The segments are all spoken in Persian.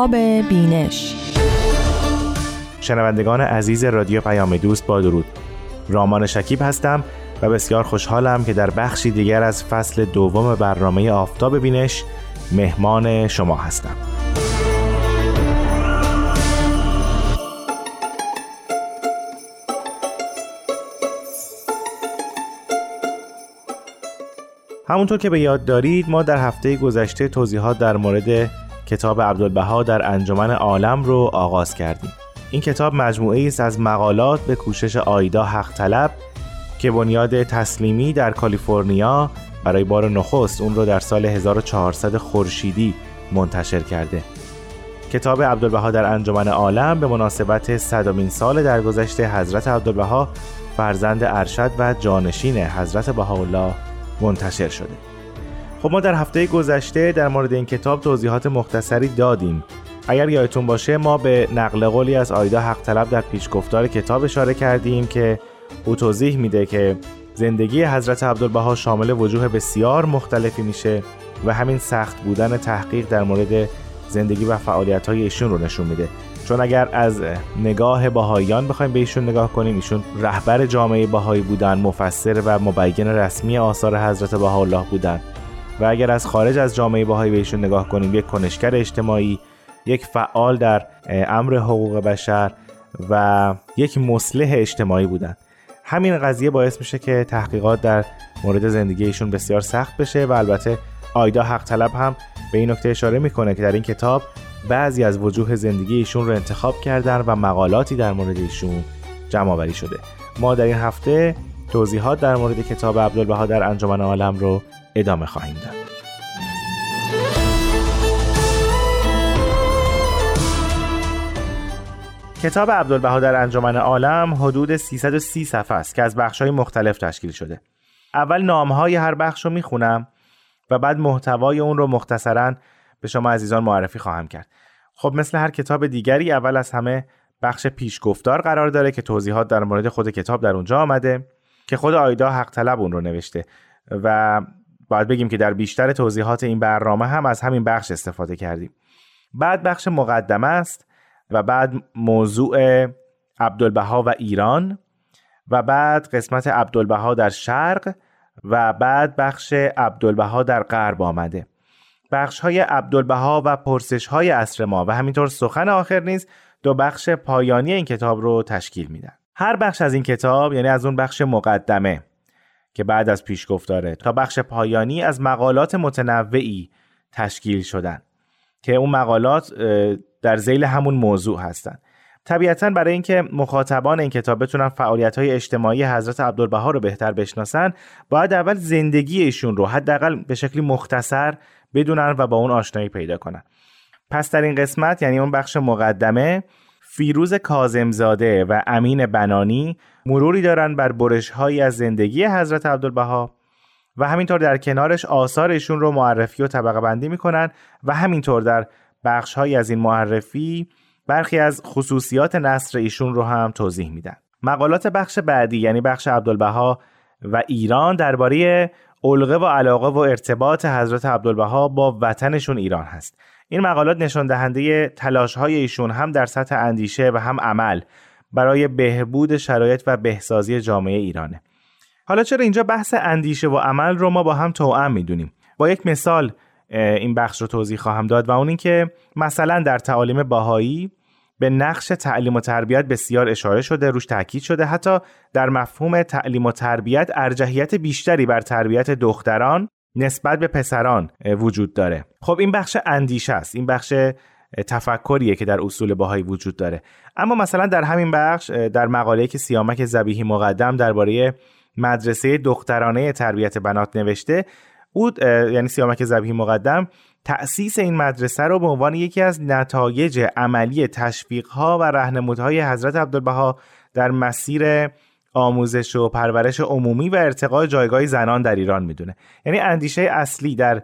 آفتاب بینش. شنوندگان عزیز رادیو پیام دوست با درود. رامان شکیب هستم و بسیار خوشحالم که در بخشی دیگر از فصل دوم برنامه آفتاب بینش مهمان شما هستم. همونطور که به یاد دارید ما در هفته گذشته توضیحات در مورد کتاب عبدالبها در انجمن عالم رو آغاز کردیم. این کتاب مجموعه است از مقالات به کوشش آیدا حق طلب که بنیاد تسلیمی در کالیفرنیا برای بار نخست اون رو در سال 1400 خورشیدی منتشر کرده. کتاب عبدالبها در انجمن عالم به مناسبت صدامین سال درگذشت حضرت عبدالبها فرزند ارشد و جانشین حضرت بهاءالله منتشر شده. خب ما در هفته گذشته در مورد این کتاب توضیحات مختصری دادیم. اگر یادتون باشه ما به نقل قولی از آیدا حق طلب در پیشگفتار کتاب اشاره کردیم که او توضیح میده که زندگی حضرت عبدالبها شامل وجوه بسیار مختلفی میشه و همین سخت بودن تحقیق در مورد زندگی و فعالیت های ایشون رو نشون میده. چون اگر از نگاه باهاییان بخوایم به ایشون نگاه کنیم ایشون رهبر جامعه باهایی بودن مفسر و مبین رسمی آثار حضرت بهاءالله بودن. و اگر از خارج از جامعه باهایی به نگاه کنیم یک کنشگر اجتماعی یک فعال در امر حقوق بشر و یک مصلح اجتماعی بودن. همین قضیه باعث میشه که تحقیقات در مورد زندگی ایشون بسیار سخت بشه و البته آیدا حق طلب هم به این نکته اشاره می‌کنه که در این کتاب بعضی از وجوه زندگی ایشون رو انتخاب کردن و مقالاتی در مورد ایشون جمع شده. ما در این هفته توضیحات در مورد کتاب عبدالبها در انجمن عالم رو ادامه خواهیم داد کتاب عبدالبها در انجمن عالم حدود 330 صفحه است که از بخش‌های مختلف تشکیل شده. اول نامهای هر بخش رو می‌خونم و بعد محتوای اون رو مختصرا به شما عزیزان معرفی خواهم کرد. خب مثل هر کتاب دیگری اول از همه بخش پیشگفتار قرار داره که توضیحات در مورد خود کتاب در اونجا آمده که خود آیدا حق طلب اون رو نوشته و باید بگیم که در بیشتر توضیحات این برنامه هم از همین بخش استفاده کردیم. بعد بخش مقدمه است و بعد موضوع عبدالبها و ایران و بعد قسمت عبدالبها در شرق و بعد بخش عبدالبها در غرب آمده بخش های عبدالبها و پرسش های اصر ما و همینطور سخن آخر نیز دو بخش پایانی این کتاب رو تشکیل میدن هر بخش از این کتاب یعنی از اون بخش مقدمه که بعد از پیشگفتاره تا بخش پایانی از مقالات متنوعی تشکیل شدن که اون مقالات در زیل همون موضوع هستند طبیعتا برای اینکه مخاطبان این کتاب بتونن فعالیت های اجتماعی حضرت عبدالبها رو بهتر بشناسن باید اول زندگی ایشون رو حداقل به شکلی مختصر بدونن و با اون آشنایی پیدا کنن. پس در این قسمت یعنی اون بخش مقدمه فیروز کازمزاده و امین بنانی مروری دارن بر برش هایی از زندگی حضرت عبدالبها و همینطور در کنارش آثار ایشون رو معرفی و طبقه بندی می‌کنن و همینطور در بخش های از این معرفی برخی از خصوصیات نصر ایشون رو هم توضیح میدن. مقالات بخش بعدی یعنی بخش عبدالبها و ایران درباره علقه و علاقه و ارتباط حضرت عبدالبها با وطنشون ایران هست. این مقالات نشان دهنده تلاش های ایشون هم در سطح اندیشه و هم عمل برای بهبود شرایط و بهسازی جامعه ایرانه. حالا چرا اینجا بحث اندیشه و عمل رو ما با هم توأم می‌دونیم؟ با یک مثال این بخش رو توضیح خواهم داد و اون اینکه مثلا در تعالیم باهایی به نقش تعلیم و تربیت بسیار اشاره شده روش تاکید شده. حتی در مفهوم تعلیم و تربیت ارجحیت بیشتری بر تربیت دختران نسبت به پسران وجود داره. خب این بخش اندیشه است. این بخش تفکریه که در اصول باهایی وجود داره. اما مثلا در همین بخش در مقاله که سیامک زبیهی مقدم درباره مدرسه دخترانه تربیت بنات نوشته او یعنی سیامک زبیهی مقدم تأسیس این مدرسه رو به عنوان یکی از نتایج عملی تشویقها و رهنمودهای حضرت عبدالبها در مسیر آموزش و پرورش عمومی و ارتقای جایگاه زنان در ایران می‌دونه. یعنی اندیشه اصلی در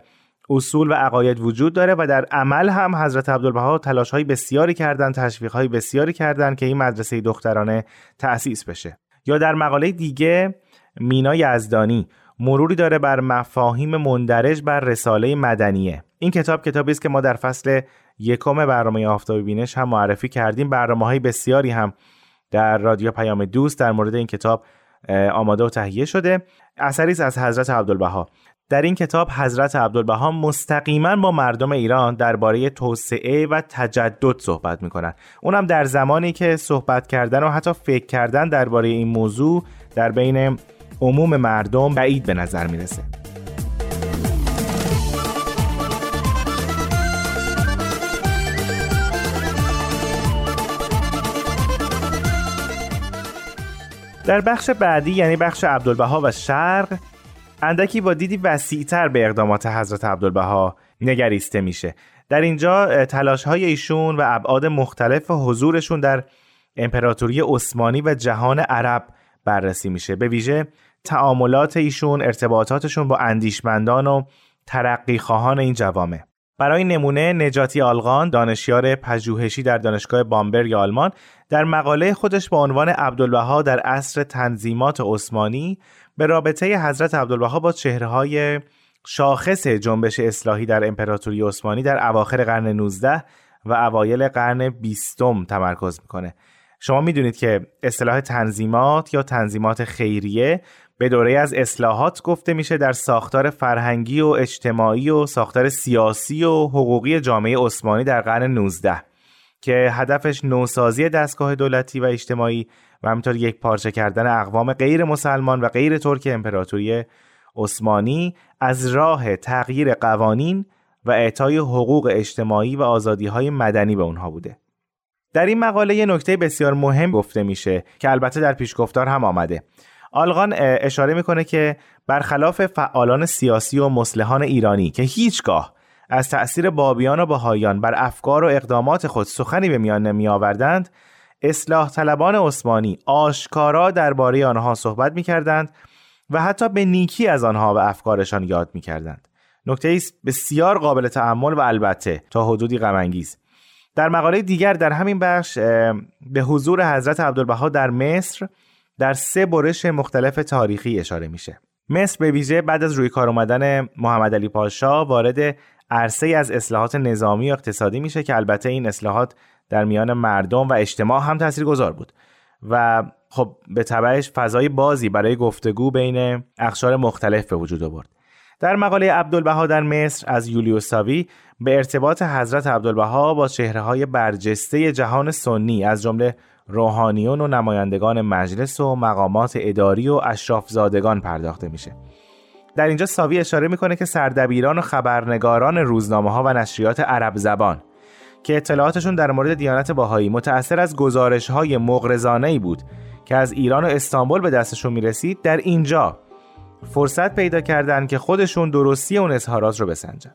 اصول و عقاید وجود داره و در عمل هم حضرت عبدالبها تلاش های بسیاری کردن تشویق های بسیاری کردن که این مدرسه دخترانه تأسیس بشه. یا در مقاله دیگه مینا یزدانی مروری داره بر مفاهیم مندرج بر رساله مدنیه. این کتاب کتابی است که ما در فصل یکم برنامه آفتاب بینش هم معرفی کردیم. برنامه های بسیاری هم در رادیو پیام دوست در مورد این کتاب آماده و تهیه شده. اثری از حضرت عبدالبها. در این کتاب حضرت عبدالبها مستقیما با مردم ایران درباره توسعه و تجدد صحبت می‌کنن. اونم در زمانی که صحبت کردن و حتی فکر کردن درباره این موضوع در بین عموم مردم بعید به نظر می‌رسه. در بخش بعدی یعنی بخش عبدالبها و شرق اندکی با دیدی وسیعتر به اقدامات حضرت عبدالبها نگریسته میشه. در اینجا تلاش های ایشون و ابعاد مختلف حضورشون در امپراتوری عثمانی و جهان عرب بررسی میشه. به ویژه تعاملات ایشون ارتباطاتشون با اندیشمندان و ترقی خواهان این جوامع. برای نمونه نجاتی آلغان دانشیار پژوهشی در دانشگاه بامبرگ آلمان در مقاله خودش با عنوان عبدالبها در عصر تنظیمات عثمانی به رابطه حضرت عبدالبها با چهرههای شاخص جنبش اصلاحی در امپراتوری عثمانی در اواخر قرن 19 و اوایل قرن 20 تمرکز می‌کنه. شما می‌دونید که اصطلاح تنظیمات یا تنظیمات خیریه به دوره از اصلاحات گفته میشه در ساختار فرهنگی و اجتماعی و ساختار سیاسی و حقوقی جامعه عثمانی در قرن 19 که هدفش نوسازی دستگاه دولتی و اجتماعی و همینطور یک پارچه کردن اقوام غیر مسلمان و غیر ترک امپراتوری عثمانی از راه تغییر قوانین و اعطای حقوق اجتماعی و آزادی های مدنی به اونها بوده. در این مقاله یه نکته بسیار مهم گفته میشه که البته در پیشگفتار هم آمده. آلغان اشاره می‌کنه که برخلاف فعالان سیاسی و مسلحان ایرانی که هیچگاه از تأثیر بابیان و بهایان بر افکار و اقدامات خود سخنی به میان نمی آوردند اصلاح طلبان عثمانی آشکارا درباره آنها صحبت می کردند و حتی به نیکی از آنها و افکارشان یاد می کردند. نکته است بسیار قابل تعمل و البته تا حدودی غمانگیز. در مقاله دیگر در همین بخش به حضور حضرت عبدالبها در مصر در سه برش مختلف تاریخی اشاره میشه. مصر به ویژه بعد از روی کار اومدن محمد علی پاشا وارد عرصه از اصلاحات نظامی و اقتصادی میشه که البته این اصلاحات در میان مردم و اجتماع هم گذار بود و خب به تبعش فضای بازی برای گفتگو بین اخشار مختلف به وجود آورد در مقاله عبدالبها در مصر از یولیوساوی به ارتباط حضرت عبدالبها با چهره های برجسته جهان سنی از جمله روحانیون و نمایندگان مجلس و مقامات اداری و اشرافزادگان پرداخته میشه. در اینجا ساوی اشاره می‌کنه که سردبیران و خبرنگاران روزنامه ها و نشریات عرب زبان که اطلاعاتشون در مورد دیانت باهایی متأثر از گزارش های مغرزانه بود که از ایران و استانبول به دستشون می‌رسید در اینجا فرصت پیدا کردن که خودشون درستی اون اظهارات رو بسنجن.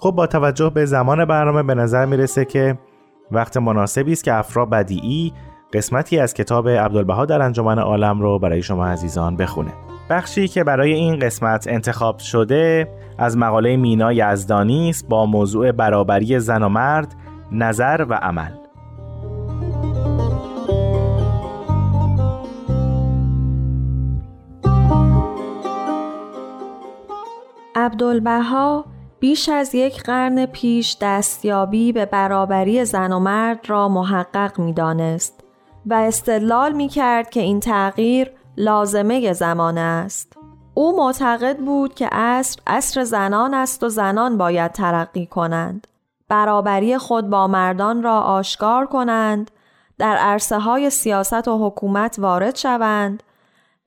خب با توجه به زمان برنامه به نظر می‌رسه که وقت مناسبی است که افرا بدیعی قسمتی از کتاب عبدالبها در انجمن عالم رو برای شما عزیزان بخونه. بخشی که برای این قسمت انتخاب شده از مقاله مینا یزدانی است با موضوع برابری زن و مرد نظر و عمل. عبدالبها بیش از یک قرن پیش دستیابی به برابری زن و مرد را محقق می دانست و استدلال می کرد که این تغییر لازمه زمان است. او معتقد بود که عصر عصر زنان است و زنان باید ترقی کنند. برابری خود با مردان را آشکار کنند، در عرصه های سیاست و حکومت وارد شوند،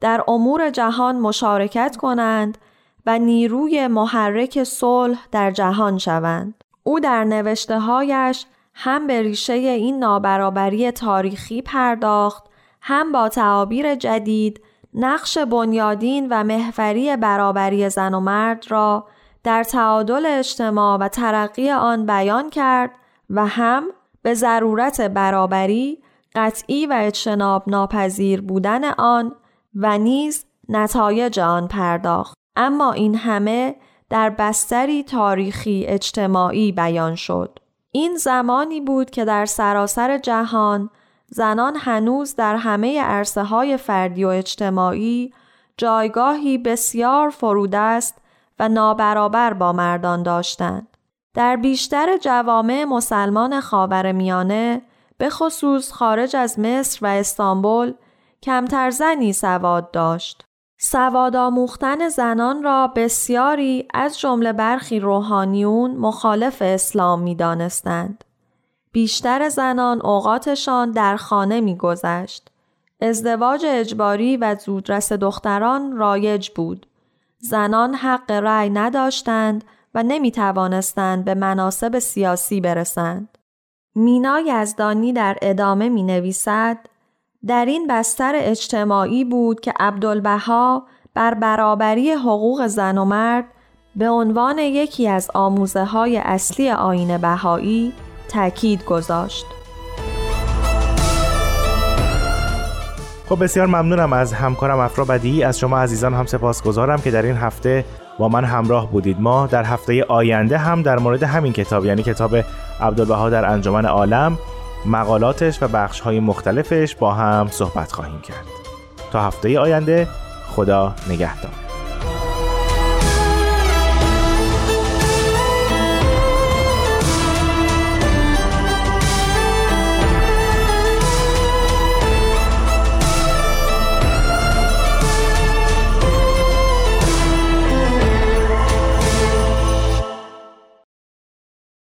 در امور جهان مشارکت کنند و نیروی محرک صلح در جهان شوند. او در نوشته هایش هم به ریشه این نابرابری تاریخی پرداخت هم با تعابیر جدید نقش بنیادین و محوری برابری زن و مرد را در تعادل اجتماع و ترقی آن بیان کرد و هم به ضرورت برابری قطعی و اجتناب ناپذیر بودن آن و نیز نتایج آن پرداخت. اما این همه در بستری تاریخی اجتماعی بیان شد. این زمانی بود که در سراسر جهان زنان هنوز در همه عرصه های فردی و اجتماعی جایگاهی بسیار فرودست و نابرابر با مردان داشتند. در بیشتر جوامع مسلمان خاورمیانه به خصوص خارج از مصر و استانبول کمتر زنی سواد داشت. سواد آموختن زنان را بسیاری از جمله برخی روحانیون مخالف اسلام می دانستند. بیشتر زنان اوقاتشان در خانه می گذشت. ازدواج اجباری و زودرس دختران رایج بود. زنان حق رأی نداشتند و نمی توانستند به مناسب سیاسی برسند. مینا یزدانی در ادامه می نویسد در این بستر اجتماعی بود که عبدالبها بر برابری حقوق زن و مرد به عنوان یکی از آموزه های اصلی آین بهایی تاکید گذاشت. خب بسیار ممنونم از همکارم افرا بدی از شما عزیزان هم سپاسگزارم که در این هفته با من همراه بودید ما در هفته آینده هم در مورد همین کتاب یعنی کتاب عبدالبها در انجمن عالم مقالاتش و بخش مختلفش با هم صحبت خواهیم کرد. تا هفته آینده خدا نگهدار.